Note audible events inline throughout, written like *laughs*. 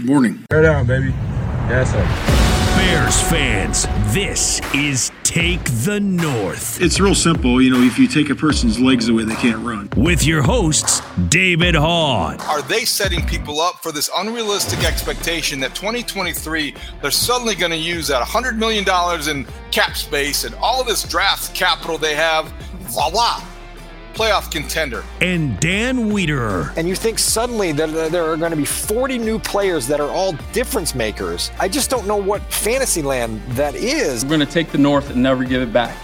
Good morning. Bear down, baby. Yes, sir. Bears fans, this is Take the North. It's real simple. You know, if you take a person's legs away, they can't run. With your hosts, David Haugh. Are they setting people up for this unrealistic expectation that 2023 they're suddenly going to use that $100 million in cap space and all of this draft capital they have? Voila playoff contender. And Dan Wiederer. And you think suddenly that there are going to be 40 new players that are all difference makers. I just don't know what fantasy land that is. We're going to take the North and never give it back.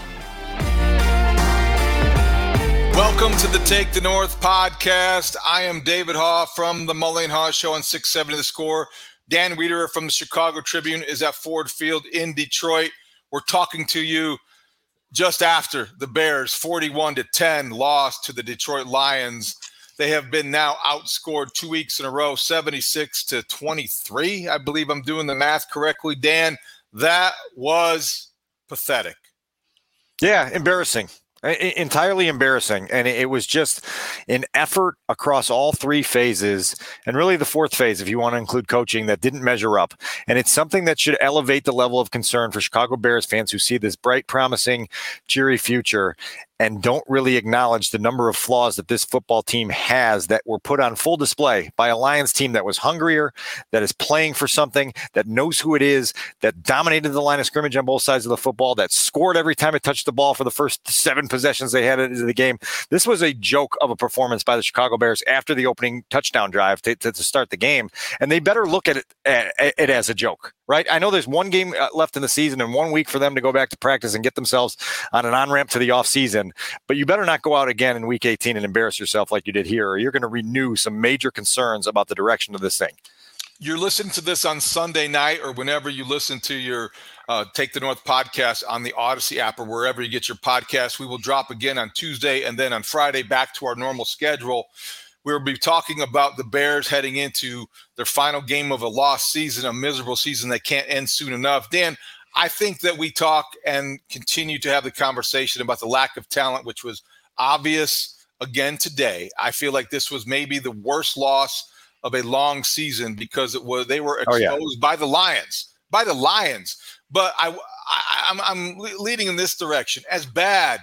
Welcome to the Take the North podcast. I am David Haugh from the Mully Haugh Show on 670 The Score. Dan Wiederer from the Chicago Tribune is at Ford Field in Detroit. We're talking to you just after the Bears 41 to 10 lost to the Detroit Lions. They have been now outscored two weeks in a row, 76 to 23. I believe I'm doing the math correctly. Dan, that was pathetic. Yeah, embarrassing entirely embarrassing and it was just an effort across all three phases and really the fourth phase if you want to include coaching that didn't measure up. And it's something that should elevate the level of concern for chicago bears fans who see this bright promising cheery future and don't really acknowledge the number of flaws that this football team has that were put on full display by a Lions team that was hungrier, that is playing for something, that knows who it is, that dominated the line of scrimmage on both sides of the football, that scored every time it touched the ball for the first seven possessions they had into the game. This was a joke of a performance by the Chicago Bears after the opening touchdown drive to, to, to start the game. And they better look at it, at, at it as a joke right? I know there's one game uh, left in the season and one week for them to go back to practice and get themselves on an on ramp to the offseason. But you better not go out again in week 18 and embarrass yourself like you did here, or you're going to renew some major concerns about the direction of this thing. You're listening to this on Sunday night or whenever you listen to your uh, Take the North podcast on the Audacy app or wherever you get your podcast. We will drop again on Tuesday and then on Friday back to our normal schedule. We'll be talking about the Bears heading into their final game of a lost season, a miserable season that can't end soon enough. Dan, I think that we talk and continue to have the conversation about the lack of talent, which was obvious again today. I feel like this was maybe the worst loss of a long season because it was they were exposed oh, yeah. by the Lions, by the Lions. But I, I I'm, I'm leading in this direction. As bad,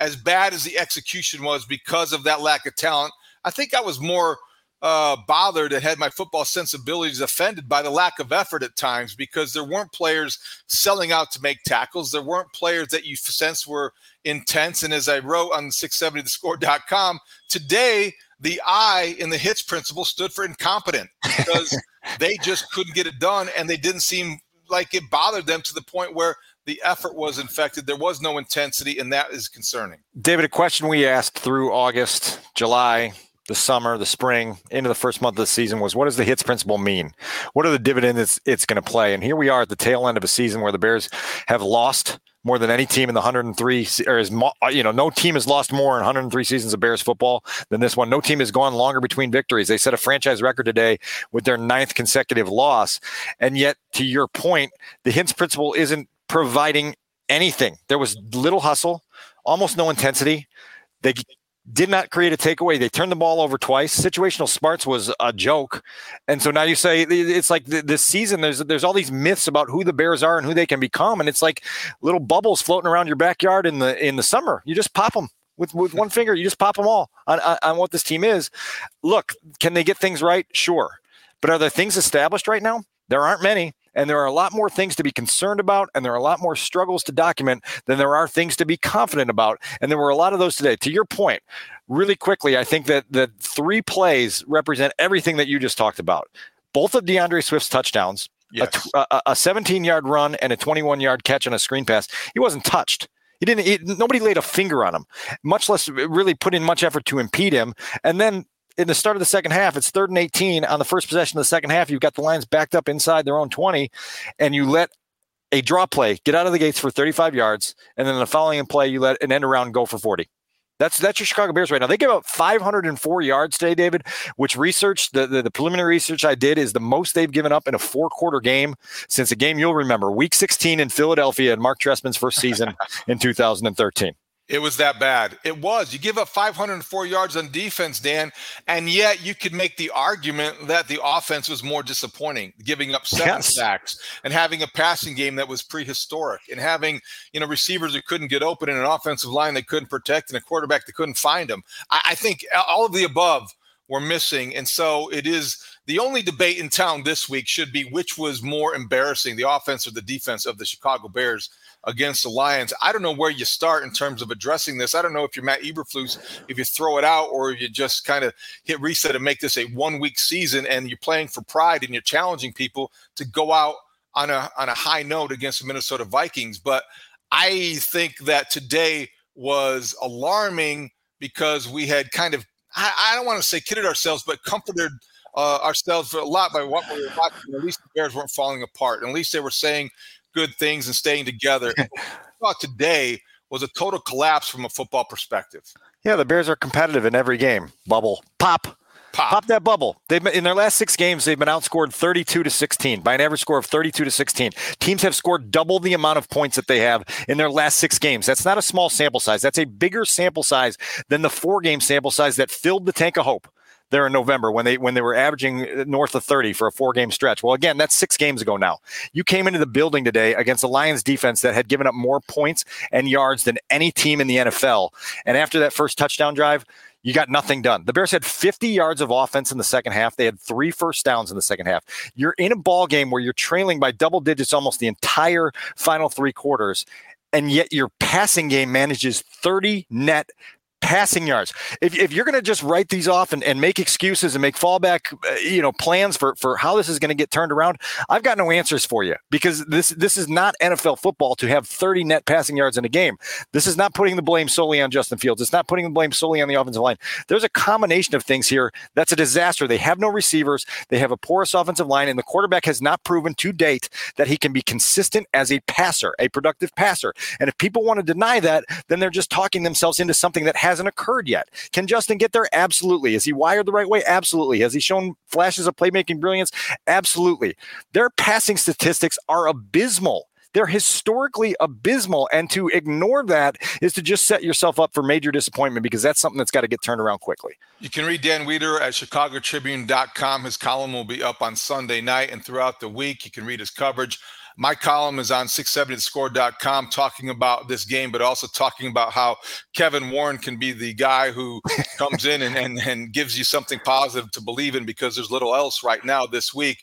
as bad as the execution was because of that lack of talent, I think I was more uh, bothered and had my football sensibilities offended by the lack of effort at times because there weren't players selling out to make tackles. There weren't players that you sense were intense. And as I wrote on 670thescore.com, today the I in the hits principle stood for incompetent because *laughs* they just couldn't get it done and they didn't seem like it bothered them to the point where the effort was infected. There was no intensity, and that is concerning. David, a question we asked through August, July, the summer, the spring, into the first month of the season was what does the hits principle mean? What are the dividends it's, it's going to play? And here we are at the tail end of a season where the Bears have lost more than any team in the 103 or is uh, you know no team has lost more in 103 seasons of Bears football than this one. No team has gone longer between victories. They set a franchise record today with their ninth consecutive loss, and yet to your point, the hits principle isn't providing anything. There was little hustle, almost no intensity. They did not create a takeaway. They turned the ball over twice. Situational smarts was a joke, and so now you say it's like this season. There's there's all these myths about who the Bears are and who they can become, and it's like little bubbles floating around your backyard in the in the summer. You just pop them with with one finger. You just pop them all on, on on what this team is. Look, can they get things right? Sure, but are there things established right now? There aren't many. And there are a lot more things to be concerned about, and there are a lot more struggles to document than there are things to be confident about. And there were a lot of those today. To your point, really quickly, I think that the three plays represent everything that you just talked about. Both of D'Andre Swift's touchdowns, yes. a, a 17 yard run and a 21 yard catch on a screen pass. He wasn't touched. He didn't. He, nobody laid a finger on him, much less really put in much effort to impede him. And then in the start of the second half, it's third and 18 on the first possession of the second half. You've got the Lions backed up inside their own 20, and you let a draw play get out of the gates for 35 yards, and then the following play, you let an end around go for 40. That's that's your Chicago Bears right now. They give up 504 yards today, David. Which research the, the, the preliminary research I did is the most they've given up in a four quarter game since a game you'll remember, Week 16 in Philadelphia in Marc Trestman's first season *laughs* in 2013. It was that bad. It was. You give up 504 yards on defense, Dan, and yet you could make the argument that the offense was more disappointing, giving up seven yes. sacks and having a passing game that was prehistoric and having, you know, receivers that couldn't get open and an offensive line that couldn't protect and a quarterback that couldn't find them. I, I think all of the above were missing. And so it is the only debate in town this week should be which was more embarrassing, the offense or the defense of the Chicago Bears against the Lions. I don't know where you start in terms of addressing this. I don't know if you're Matt Eberflus, if you throw it out or if you just kind of hit reset and make this a one week season and you're playing for pride and you're challenging people to go out on a on a high note against the Minnesota Vikings. But I think that today was alarming because we had kind of I, I don't want to say kidded ourselves, but comforted uh, ourselves a lot by what we were watching. At least the Bears weren't falling apart. And at least they were saying good things and staying together. *laughs* thought today was a total collapse from a football perspective. Yeah, the Bears are competitive in every game. Bubble pop. Pop. Pop that bubble. They've been, in their last six games, they've been outscored 32 to 16 by an average score of 32 to 16. Teams have scored double the amount of points that they have in their last six games. That's not a small sample size. That's a bigger sample size than the four game sample size that filled the tank of hope there in November when they when they were averaging uh, north of 30 for a four game stretch. Well, again, that's six games ago now. You came into the building today against the Lions defense that had given up more points and yards than any team in the NFL. And after that first touchdown drive, you got nothing done. The Bears had 50 yards of offense in the second half. They had three first downs in the second half. You're in a ball game where you're trailing by double digits almost the entire final three quarters, and yet your passing game manages 30 net passing yards. If, if you're going to just write these off and, and make excuses and make fallback, uh, you know, plans for, for how this is going to get turned around, I've got no answers for you because this this is not NFL football to have 30 net passing yards in a game. This is not putting the blame solely on Justin Fields. It's not putting the blame solely on the offensive line. There's a combination of things here that's a disaster. They have no receivers. They have a porous offensive line, and the quarterback has not proven to date that he can be consistent as a passer, a productive passer. And if people want to deny that, then they're just talking themselves into something that hasn't occurred yet. Can Justin get there? Absolutely. Is he wired the right way? Absolutely. Has he shown flashes of playmaking brilliance? Absolutely. Their passing statistics are abysmal. They're historically abysmal. And to ignore that is to just set yourself up for major disappointment because that's something that's got to get turned around quickly. You can read Dan Wiederer at chicagotribune.com. His column will be up on Sunday night and throughout the week. You can read his coverage my column is on 670thescore.com talking about this game, but also talking about how Kevin Warren can be the guy who *laughs* comes in and, and, and gives you something positive to believe in because there's little else right now this week.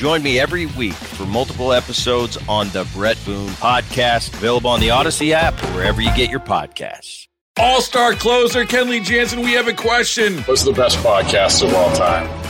Join me every week for multiple episodes on the Bret Boone podcast, available on the Audacy app or wherever you get your podcasts. All star closer Kenley Jansen, we have a question. What's the best podcast of all time?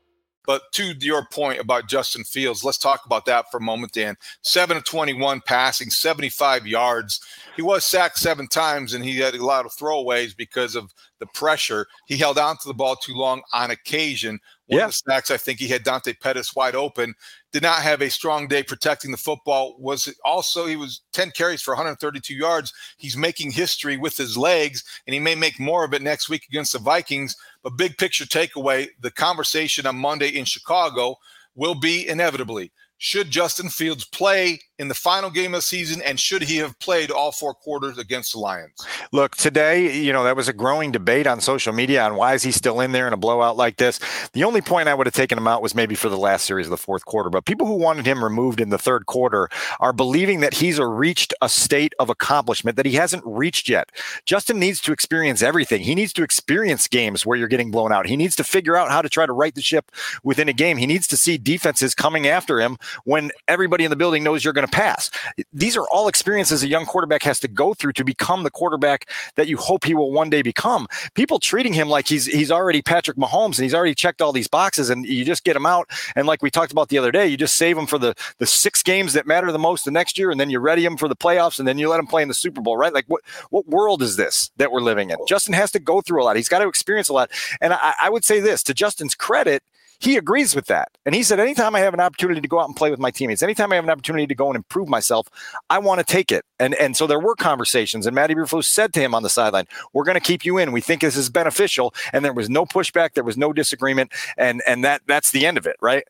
But to your point about Justin Fields, let's talk about that for a moment, Dan. 7 of 21 passing, 75 yards. He was sacked seven times and he had a lot of throwaways because of the pressure. He held on to the ball too long on occasion. One yeah. of the sacks, I think he had Dante Pettis wide open. Did not have a strong day protecting the football. Was also he was 10 carries for 132 yards. He's making history with his legs, and he may make more of it next week against the Vikings. But big picture takeaway: the conversation on Monday in Chicago will be inevitably should Justin Fields play in the final game of the season? And should he have played all four quarters against the Lions? Look, today, you know, there was a growing debate on social media on why is he still in there in a blowout like this. The only point I would have taken him out was maybe for the last series of the fourth quarter. But people who wanted him removed in the third quarter are believing that he's reached a state of accomplishment that he hasn't reached yet. Justin needs to experience everything. He needs to experience games where you're getting blown out. He needs to figure out how to try to right the ship within a game. He needs to see defenses coming after him when everybody in the building knows you're going to pass. These are all experiences a young quarterback has to go through to become the quarterback that you hope he will one day become. People treating him like he's he's already Patrick Mahomes and he's already checked all these boxes and you just get him out and like we talked about the other day, you just save him for the the six games that matter the most the next year and then you ready him for the playoffs and then you let him play in the Super Bowl, right? Like what what world is this that we're living in? Justin has to go through a lot. He's got to experience a lot. And I, I would say this to Justin's credit, he agrees with that. And he said, anytime I have an opportunity to go out and play with my teammates, anytime I have an opportunity to go and improve myself, I want to take it. And and so there were conversations, and Matty Eberflus said to him on the sideline, "We're going to keep you in. We think this is beneficial." And there was no pushback, there was no disagreement, and and that that's the end of it, right?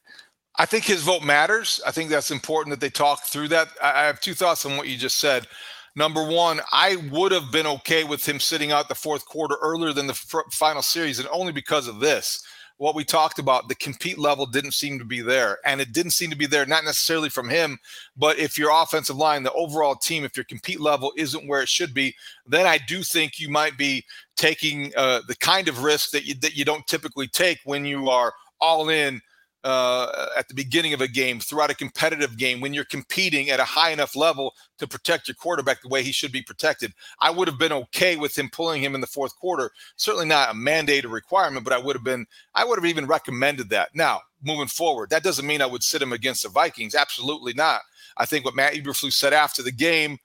I think his vote matters. I think that's important that they talk through that. I have two thoughts on what you just said. Number one, I would have been okay with him sitting out the fourth quarter earlier than the final series, and only because of this what we talked about, the compete level didn't seem to be there. And it didn't seem to be there, not necessarily from him, but if your offensive line, the overall team, if your compete level isn't where it should be, then I do think you might be taking uh, the kind of risk that you, that you don't typically take when you are all in uh, at the beginning of a game, throughout a competitive game, when you're competing at a high enough level to protect your quarterback the way he should be protected. I would have been okay with him pulling him in the fourth quarter. Certainly not a mandate or requirement, but I would have been, I would have even recommended that. Now, moving forward, that doesn't mean I would sit him against the Vikings. Absolutely not. I think what Matt Eberflus said after the game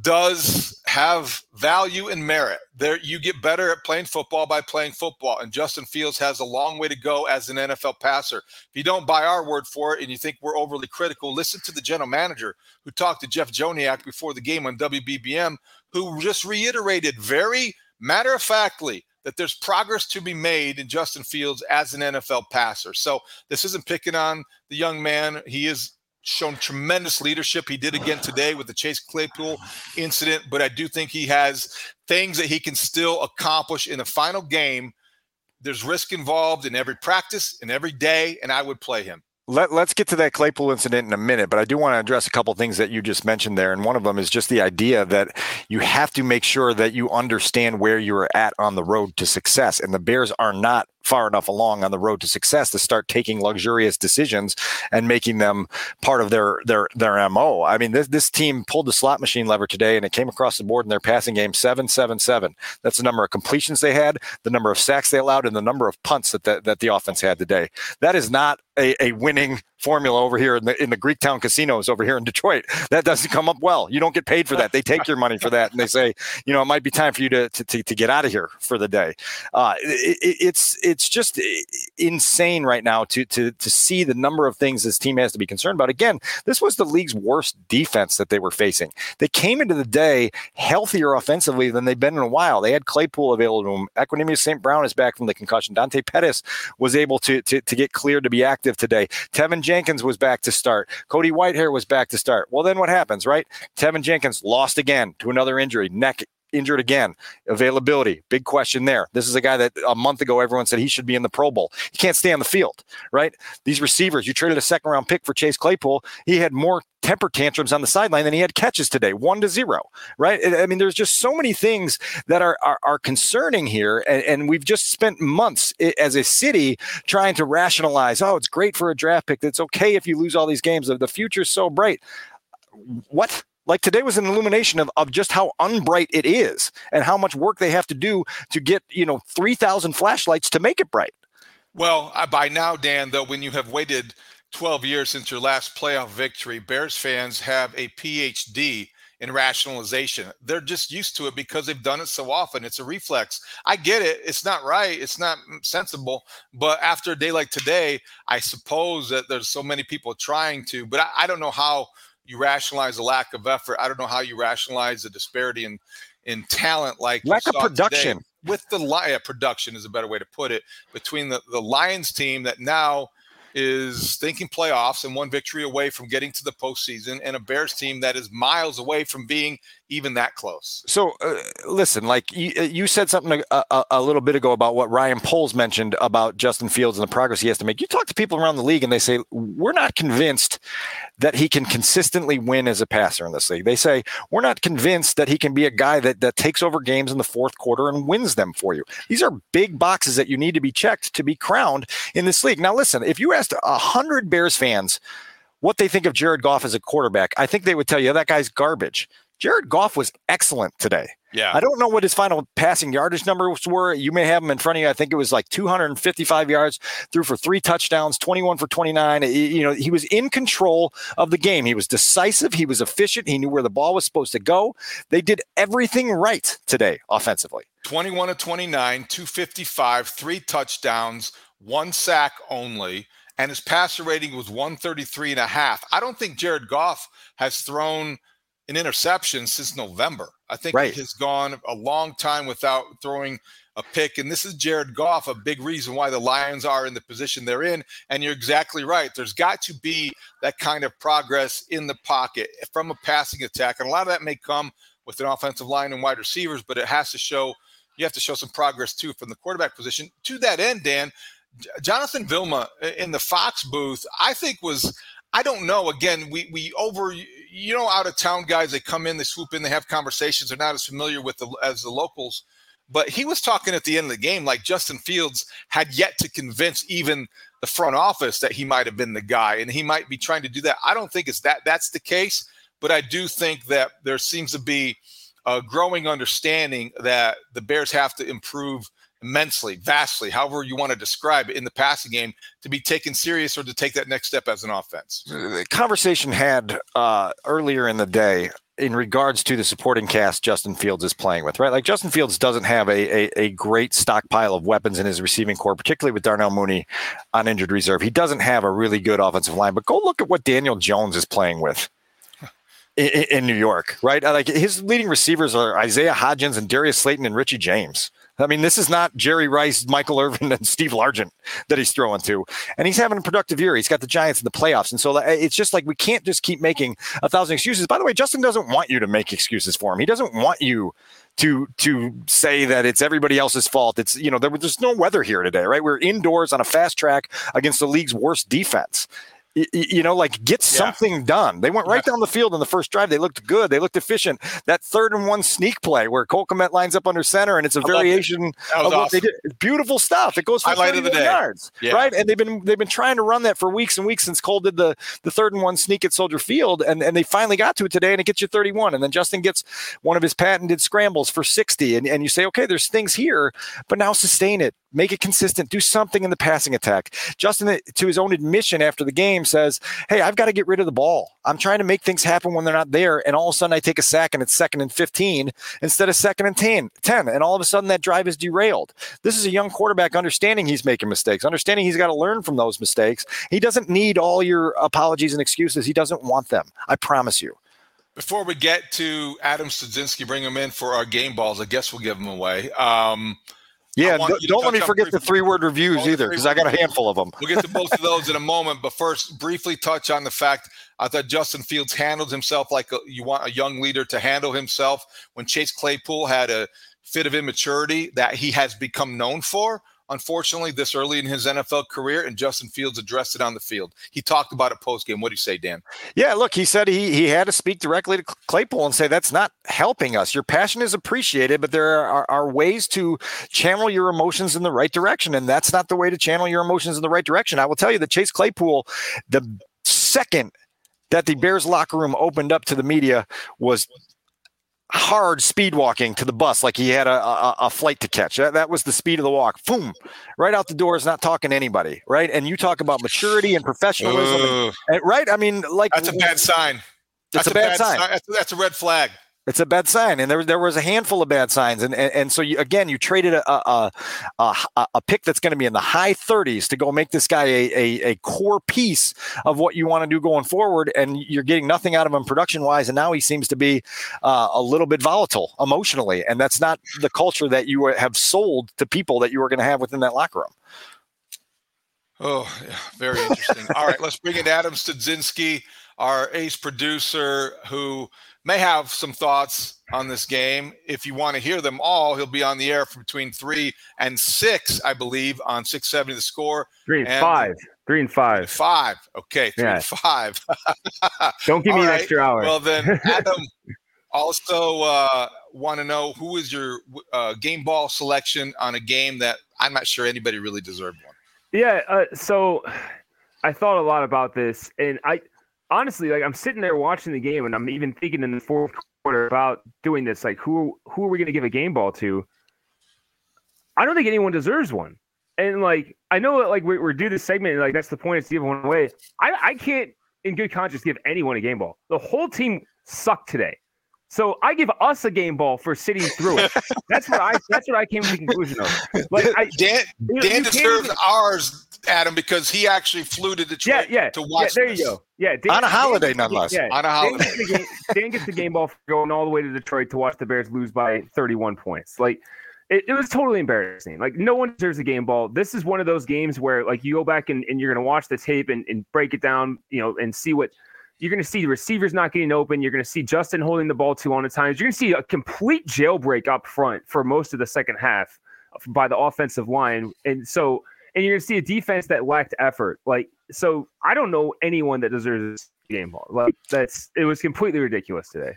does have value and merit. There, you get better at playing football by playing football, and Justin Fields has a long way to go as an NFL passer. If you don't buy our word for it, and you think we're overly critical, listen to the general manager who talked to Jeff Joniak before the game on WBBM, who just reiterated very matter of factly that there's progress to be made in Justin Fields as an NFL passer. So this isn't picking on the young man. He is shown tremendous leadership. He did again today with the Chase Claypool incident, but I do think he has things that he can still accomplish in the final game. There's risk involved in every practice, in every day, and I would play him. Let, us get to that Claypool incident in a minute, but I do want to address a couple things that you just mentioned there. And one of them is just the idea that you have to make sure that you understand where you're at on the road to success. And the Bears are not far enough along on the road to success to start taking luxurious decisions and making them part of their their their mo. I mean, this this team pulled the slot machine lever today, and it came across the board in their passing game seven seven seven. That's the number of completions they had, the number of sacks they allowed, and the number of punts that the, that the offense had today. That is not a, a winning formula over here in the in the Greektown casinos over here in Detroit. That doesn't come up well. You don't get paid for that. They take your money for that, and they say, you know, it might be time for you to to, to, get out of here for the day. Uh, it, it's it's just eh, insane right now to to to see the number of things this team has to be concerned about. Again, this was the league's worst defense that they were facing. They came into the day healthier offensively than they've been in a while. They had Claypool available to them. Equanimeous St. Brown is back from the concussion. Dante Pettis was able to, to to get cleared to be active today. Teven Jenkins was back to start. Cody Whitehair was back to start. Well, then what happens, right? Teven Jenkins lost again to another injury, neck injured again. Availability, big question there. This is a guy that a month ago everyone said he should be in the Pro Bowl. He can't stay on the field, right? These receivers, you traded a second round pick for Chase Claypool. He had more temper tantrums on the sideline than he had catches today, one to zero, right? I mean, there's just so many things that are are, are concerning here, and, and, we've just spent months as a city trying to rationalize. Oh, it's great for a draft pick. It's okay if you lose all these games. The future's so bright. What? Like today was an illumination of, of just how unbright it is and how much work they have to do to get you know 3000 flashlights to make it bright. Well by now dan though when you have waited 12 years since your last playoff victory bears fans have a phd in rationalization. They're just used to it because they've done it so often. It's a reflex. I get it. It's not right. It's not sensible. But after a day like today i suppose that there's so many people trying to but i, I don't know how you rationalize a lack of effort. I don't know how you rationalize the disparity in in talent like lack of production. With the yeah, production is a better way to put it between the, the Lions team that now is thinking playoffs and one victory away from getting to the postseason, and a Bears team that is miles away from being even that close. So, uh, listen, like you, uh, you said something a, a, a, little bit ago about what Ryan Poles mentioned about Justin Fields and the progress he has to make. You talk to people around the league, and they say we're not convinced that he can consistently win as a passer in this league. They say we're not convinced that he can be a guy that that takes over games in the fourth quarter and wins them for you. These are big boxes that you need to be checked to be crowned in this league. Now, listen, if you asked a hundred Bears fans what they think of Jared Goff as a quarterback, I think they would tell you that guy's garbage. Jared Goff was excellent today. Yeah. I don't know what his final passing yardage numbers were. You may have them in front of you. I think it was like 255 yards, threw for three touchdowns, 21 for 29. You know, he was in control of the game. He was decisive. He was efficient. He knew where the ball was supposed to go. They did everything right today offensively. 21 to 29, 255, three touchdowns, one sack only and his passer rating was 133 and a half. I don't think Jared Goff has thrown an interception since November. I think right. he has gone a long time without throwing a pick. And this is Jared Goff, a big reason why the Lions are in the position they're in. And you're exactly right. There's got to be that kind of progress in the pocket from a passing attack. And a lot of that may come with an offensive line and wide receivers, but it has to show you have to show some progress too from the quarterback position. To that end, Dan, Jonathan Vilma in the Fox booth, I think was I don't know. Again, we we over you know out of town guys they come in, they swoop in, they have conversations. They're not as familiar with the as the locals. But he was talking at the end of the game like Justin Fields had yet to convince even the front office that he might have been the guy, and he might be trying to do that. I don't think it's that that's the case, but I do think that there seems to be a growing understanding that the Bears have to improve immensely, vastly, however you want to describe it in the passing game to be taken serious or to take that next step as an offense. The conversation had uh, earlier in the day in regards to the supporting cast Justin Fields is playing with, right? Like Justin Fields doesn't have a, a, a, great stockpile of weapons in his receiving corps, particularly with Darnell Mooney on injured reserve. He doesn't have a really good offensive line, but go look at what Daniel Jones is playing with. *laughs* In, in New York, right? Like his leading receivers are Isaiah Hodgins and Darius Slayton and Richie James. I mean, this is not Jerry Rice, Michael Irvin, and Steve Largent that he's throwing to. And he's having a productive year. He's got the Giants in the playoffs. And so it's just like we can't just keep making a thousand excuses. By the way, Justin doesn't want you to make excuses for him. He doesn't want you to to say that it's everybody else's fault. It's you know there, there's no weather here today, right? We're indoors on a fast track against the league's worst defense you know, like get something yeah. done. They went right yeah. down the field in the first drive. They looked good. They looked efficient. That third and one sneak play where Cole Kmet lines up under center and it's a I variation it. of awesome. what they did. beautiful stuff. It goes for Highlight of the day. yards, yeah. right? And they've been they've been trying to run that for weeks and weeks since Cole did the the third and one sneak at Soldier Field, and and they finally got to it today, and it gets you 31. And then Justin gets one of his patented scrambles for 60, and and you say, okay, there's things here, but now sustain it, make it consistent, do something in the passing attack. Justin, to his own admission after the game, says, hey, I've got to get rid of the ball. I'm trying to make things happen when they're not there. And all of a sudden I take a sack and it's second and 15 instead of second and 10. 10 and all of a sudden that drive is derailed. This is a young quarterback understanding he's making mistakes, understanding he's got to learn from those mistakes. He doesn't need all your apologies and excuses. He doesn't want them. I promise you. Before we get to Adam Studzinski, bring him in for our game balls. I guess we'll give them away. Um, yeah, don't, don't let me forget the three word reviews either, because I got a handful of them. We'll get to both of those in a *laughs* moment, but first, briefly touch on the fact I thought Justin Fields handled himself like a, you want a young leader to handle himself. When Chase Claypool had a fit of immaturity that he has become known for, unfortunately, this early in his NFL career, and Justin Fields addressed it on the field. He talked about it post game. What do you say, Dan? Yeah, look, he said he he had to speak directly to Claypool and say that's not helping us. Your passion is appreciated, but there are, are ways to channel your emotions in the right direction, and that's not the way to channel your emotions in the right direction. I will tell you that Chase Claypool, the second that the Bears locker room opened up to the media was hard speed walking to the bus like he had a, a, a, flight to catch. That, that was the speed of the walk. Boom, right out the doors, not talking to anybody, right? And you talk about maturity and professionalism, and, and, right? I mean, like that's a bad sign. That's, that's a, bad, bad sign. sign. That's, that's a red flag. It's a bad sign, and there there was a handful of bad signs, and and, and so you, again, you traded a a, a, a pick that's going to be in the high 30s to go make this guy a, a, a core piece of what you want to do going forward, and you're getting nothing out of him production wise, and now he seems to be uh, a little bit volatile emotionally, and that's not the culture that you have sold to people that you were going to have within that locker room. Oh, yeah, very interesting. All right, let's bring in Adam Studzinski, our ace producer, who may have some thoughts on this game. If you want to hear them all, he'll be on the air for between three and six, I believe, on 670 the score. Three and, and five. Three and five. Five. Okay, three yeah. and five. *laughs* Don't give me an extra hour. Well, then, *laughs* Adam, also uh, want to know who is your uh, game ball selection on a game that I'm not sure anybody really deserved one. Yeah. Uh, so I thought a lot about this, and I honestly, like, I'm sitting there watching the game, and I'm even thinking in the fourth quarter about doing this. Like, who who are we going to give a game ball to? I don't think anyone deserves one. And like, I know that like we, we're do this segment, like that's the point. It's give one away. I I can't, in good conscience, give anyone a game ball. The whole team sucked today. So I give us a game ball for sitting through it. That's what I. That's what I came to the conclusion of. Like I, *laughs* Dan, Dan deserves ours, Adam, because he actually flew to Detroit yeah, yeah, to watch. Yeah, there this. you go. Yeah, Dan, on a holiday, Dan, nonetheless. Yeah, on a holiday. Dan gets, game, Dan gets, the game ball for going all the way to Detroit to watch the Bears lose by 31 points. Like it, it, was totally embarrassing. Like no one deserves a game ball. This is one of those games where like you go back and, and you're gonna watch the tape and, and break it down, you know, and see what you're going to see the receivers not getting open. You're going to see Justin holding the ball too long at times. You're going to see a complete jailbreak up front for most of the second half by the offensive line. And so, and you're to see a defense that lacked effort. Like, so I don't know anyone that deserves a game ball. Like, that's, it was completely ridiculous today.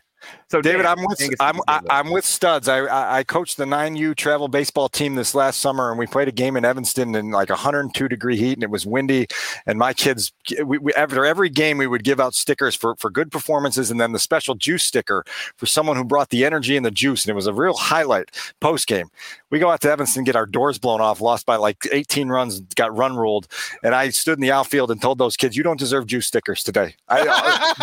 So David, Dan, I'm with I'm I, I'm with Studs. I, I, I coached the 9U travel baseball team this last summer, and we played a game in Evanston in like 102 degree heat, and it was windy. And my kids, we, we, after every game, we would give out stickers for for good performances, and then the special juice sticker for someone who brought the energy and the juice, and it was a real highlight post game. We go out to Evanston, get our doors blown off, lost by like 18 runs, got run ruled, and I stood in the outfield and told those kids, "You don't deserve juice stickers today." I,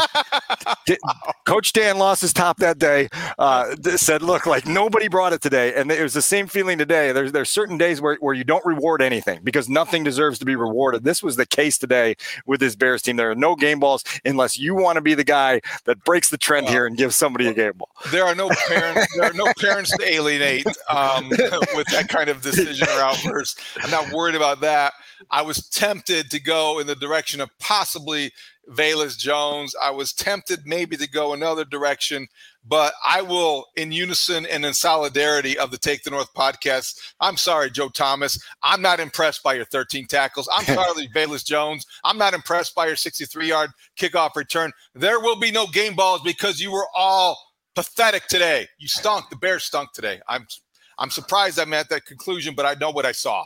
uh, *laughs* Coach Dan lost his top that day, uh, said, "Look, like nobody brought it today," and it was the same feeling today. There's there's certain days where, where you don't reward anything because nothing deserves to be rewarded. This was the case today with this Bears team. There are no game balls unless you want to be the guy that breaks the trend here and gives somebody a game ball. There are no parents. there are no parents to alienate um, *laughs* with that kind of decision or outburst. I'm not worried about that. I was tempted to go in the direction of possibly Velus Jones. I was tempted maybe to go another direction, but I will, in unison and in solidarity of the Take the North podcast. I'm sorry, Joe Thomas. I'm not impressed by your 13 tackles. I'm *laughs* sorry, Velus Jones. I'm not impressed by your 63 yard kickoff return. There will be no game balls because you were all pathetic today. You stunk. The Bears stunk today. I'm I'm surprised I'm at that conclusion, but I know what I saw.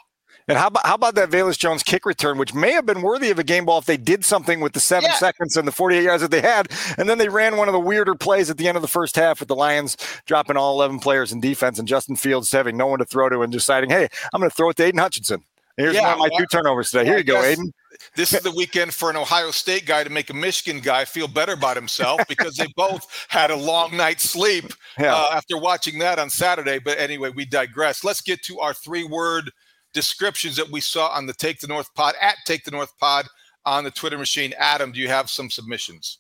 And how about how about that Velus Jones kick return, which may have been worthy of a game ball if they did something with the seven yeah. seconds and the 48 yards that they had, and then they ran one of the weirder plays at the end of the first half with the Lions dropping all 11 players in defense and Justin Fields having no one to throw to and deciding, hey, I'm going to throw it to Aidan Hutchinson. Here's yeah, one of my two turnovers today. Here you go, Aidan. This is the weekend for an Ohio State guy to make a Michigan guy feel better about himself because they both had a long night's sleep yeah. uh, after watching that on Saturday. But anyway, we digress. Let's get to our three word descriptions that we saw on the Take the North Pod at Take the North Pod on the Twitter machine. Adam, do you have some submissions?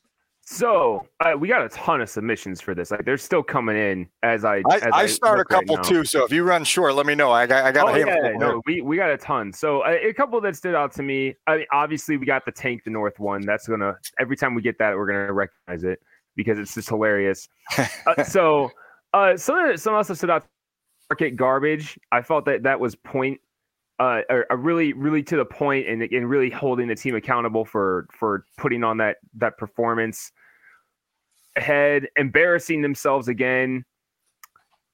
So uh, we got a ton of submissions for this. Like they're still coming in as I I, as I, I start a couple right too. So if you run short, let me know. I got I got oh, a yeah, no, we we got a ton. So uh, a couple that stood out to me. I mean, obviously we got the Tank the North one. That's gonna every time we get that, we're gonna recognize it because it's just hilarious. *laughs* uh, so uh, some some else that stood out. Market garbage. I felt that that was point uh, are, are, really, really to the point and, and really holding the team accountable for for putting on that that performance. Ahead, embarrassing themselves again,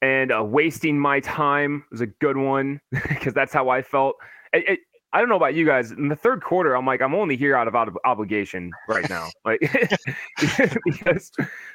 and uh, wasting my time was a good one *laughs* because that's how I felt. It, it, I don't know about you guys. In the third quarter, I'm like, I'm only here out of out of obligation right now, like *laughs* *laughs* because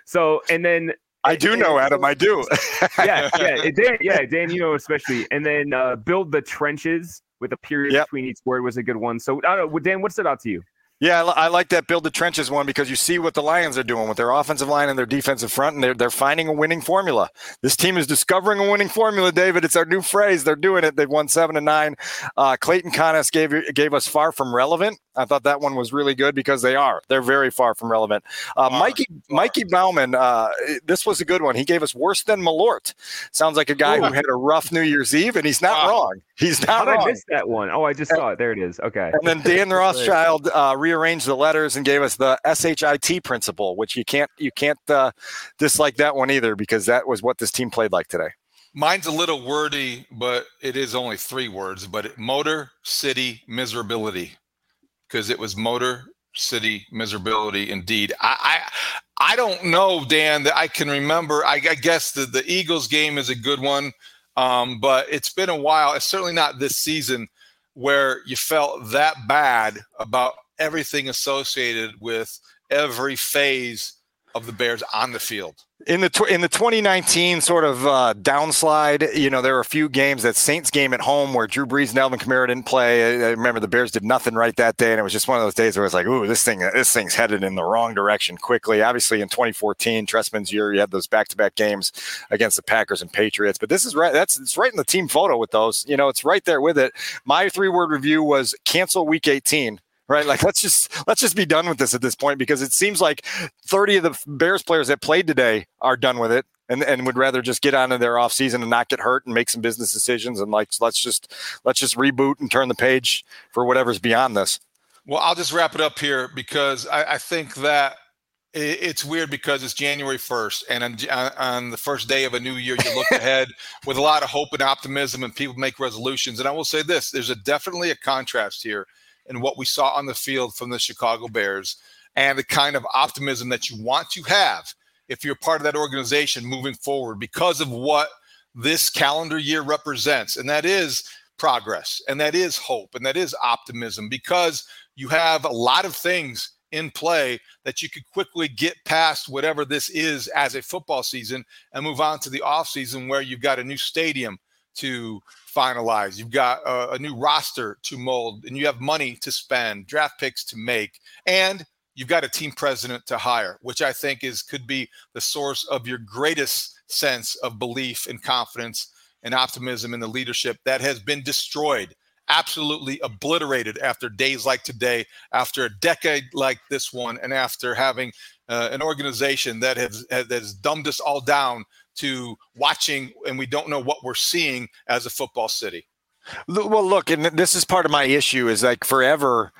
so. And then I do know, Adam. I do. *laughs* yeah, yeah, Dan, yeah, Dan, you know especially. And then uh, build the trenches with a period yep. between each word was a good one. So I don't know, Dan, what stood out to you? Yeah, I like that build the trenches one because you see what the Lions are doing with their offensive line and their defensive front, and they're they're finding a winning formula. This team is discovering a winning formula, David. It's our new phrase. They're doing it. They've won seven and nine. Uh, Clayton Connis gave gave us far from relevant. I thought that one was really good because they are. They're very far from relevant. Uh, Mikey Mikey Bauman, uh, this was a good one. He gave us worse than Malort. Sounds like a guy Ooh. who had a rough New Year's Eve, and he's not wrong. He's not How wrong. I missed that one? Oh, I just saw it. There it is. Okay. And then Dan *laughs* Rothschild uh, rearranged the letters and gave us the SHIT principle, which you can't you can't uh, dislike that one either because that was what this team played like today. Mine's a little wordy, but it is only three words. But motor city miserability because it was Motor City miserability indeed. I, I, I don't know, Dan, that I can remember. I, I guess the, the Eagles game is a good one, um, but it's been a while. It's certainly not this season where you felt that bad about everything associated with every phase of the Bears on the field in the tw- in the 2019 sort of uh, downslide, you know, there were a few games that Saints game at home where Drew Brees and Alvin Kamara didn't play. I remember the Bears did nothing right that day, and it was just one of those days where it was like, "Ooh, this thing, this thing's headed in the wrong direction quickly." Obviously, in 2014, Trestman's year, you had those back-to-back games against the Packers and Patriots, but this is right. That's it's right in the team photo with those. You know, it's right there with it. My three-word review was cancel Week 18 right? Like let's just let's just be done with this at this point because it seems like 30 of the Bears players that played today are done with it and, and would rather just get on in their off season and not get hurt and make some business decisions and like let's just let's just reboot and turn the page for whatever's beyond this. Well, I'll just wrap it up here because I, I think that it's weird because it's January 1st, and on, on, the first day of a new year, you look *laughs* ahead with a lot of hope and optimism, and people make resolutions. And I will say this: there's a definitely a contrast here and what we saw on the field from the Chicago Bears and the kind of optimism that you want to have if you're part of that organization moving forward because of what this calendar year represents. And that is progress, and that is hope, and that is optimism because you have a lot of things in play that you could quickly get past whatever this is as a football season and move on to the offseason where you've got a new stadium to finalize. You've got a, a, new roster to mold, and you have money to spend, draft picks to make, and you've got a team president to hire, which I think is could be the source of your greatest sense of belief and confidence and optimism in the leadership that has been destroyed, absolutely obliterated after days like today, after a decade like this one, and after having uh, an organization that has, that has dumbed us all down to watching and we don't know what we're seeing as a football city. Well, look, and this is part of my issue is like forever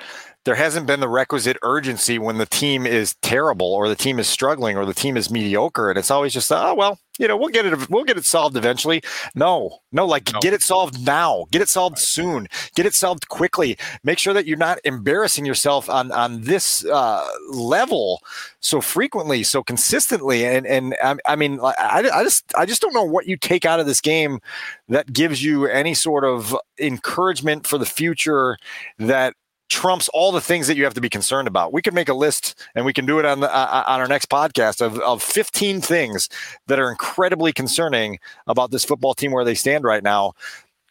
there hasn't been the requisite urgency when the team is terrible or the team is struggling or the team is mediocre. And it's always just oh well you know we'll get it we'll get it solved eventually. No no like no. get it solved now. Get it solved right. soon. Get it solved quickly. Make sure that you're not embarrassing yourself on on this uh, level so frequently so consistently. And and I, I mean I, I just I just don't know what you take out of this game that gives you any sort of encouragement for the future that trumps all the things that you have to be concerned about. We could make a list and we can do it on the, uh, uh, on our next podcast of, of 15 things that are incredibly concerning about this football team where they stand right now.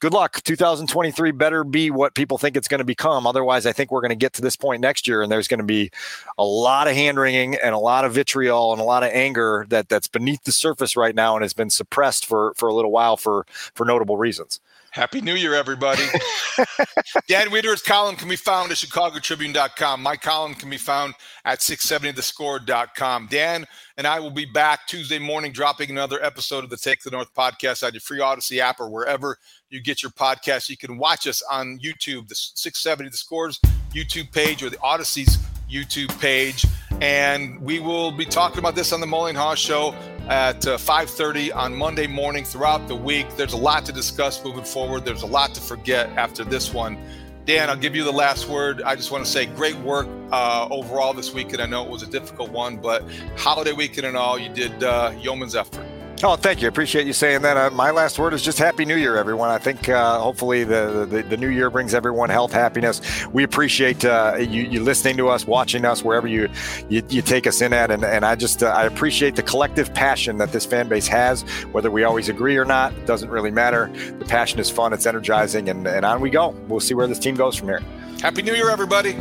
Good luck. 2023 better be what people think it's going to become. Otherwise, I think we're going to get to this point next year and there's going to be a lot of hand wringing and a lot of vitriol and a lot of anger that that's beneath the surface right now and has been suppressed for for a little while for for notable reasons. Happy New Year, everybody. *laughs* Dan Wiederer's column can be found at chicagotribune.com. My column can be found at 670thescore.com. Dan and I will be back Tuesday morning dropping another episode of the Take the North podcast on your free Audacy app or wherever you get your podcast. You can watch us on YouTube, the 670 The Scores YouTube page or the Audacy's YouTube page. And we will be talking about this on the Mully and Haugh Show at uh, 5.30 on Monday morning throughout the week. There's a lot to discuss moving forward. There's a lot to forget after this one. Dan, I'll give you the last word. I just want to say great work uh, overall this weekend. I know it was a difficult one, but holiday weekend and all, you did uh, yeoman's effort. Oh, thank you. Appreciate you saying that. Uh, my last word is just Happy New Year, everyone. I think uh, hopefully the, the, the new year brings everyone health, happiness. We appreciate uh, you, you listening to us, watching us, wherever you you, you take us in at, and, and I just uh, I appreciate the collective passion that this fan base has. Whether we always agree or not, it doesn't really matter. The passion is fun, it's energizing, and, and on we go. We'll see where this team goes from here. Happy New Year, everybody.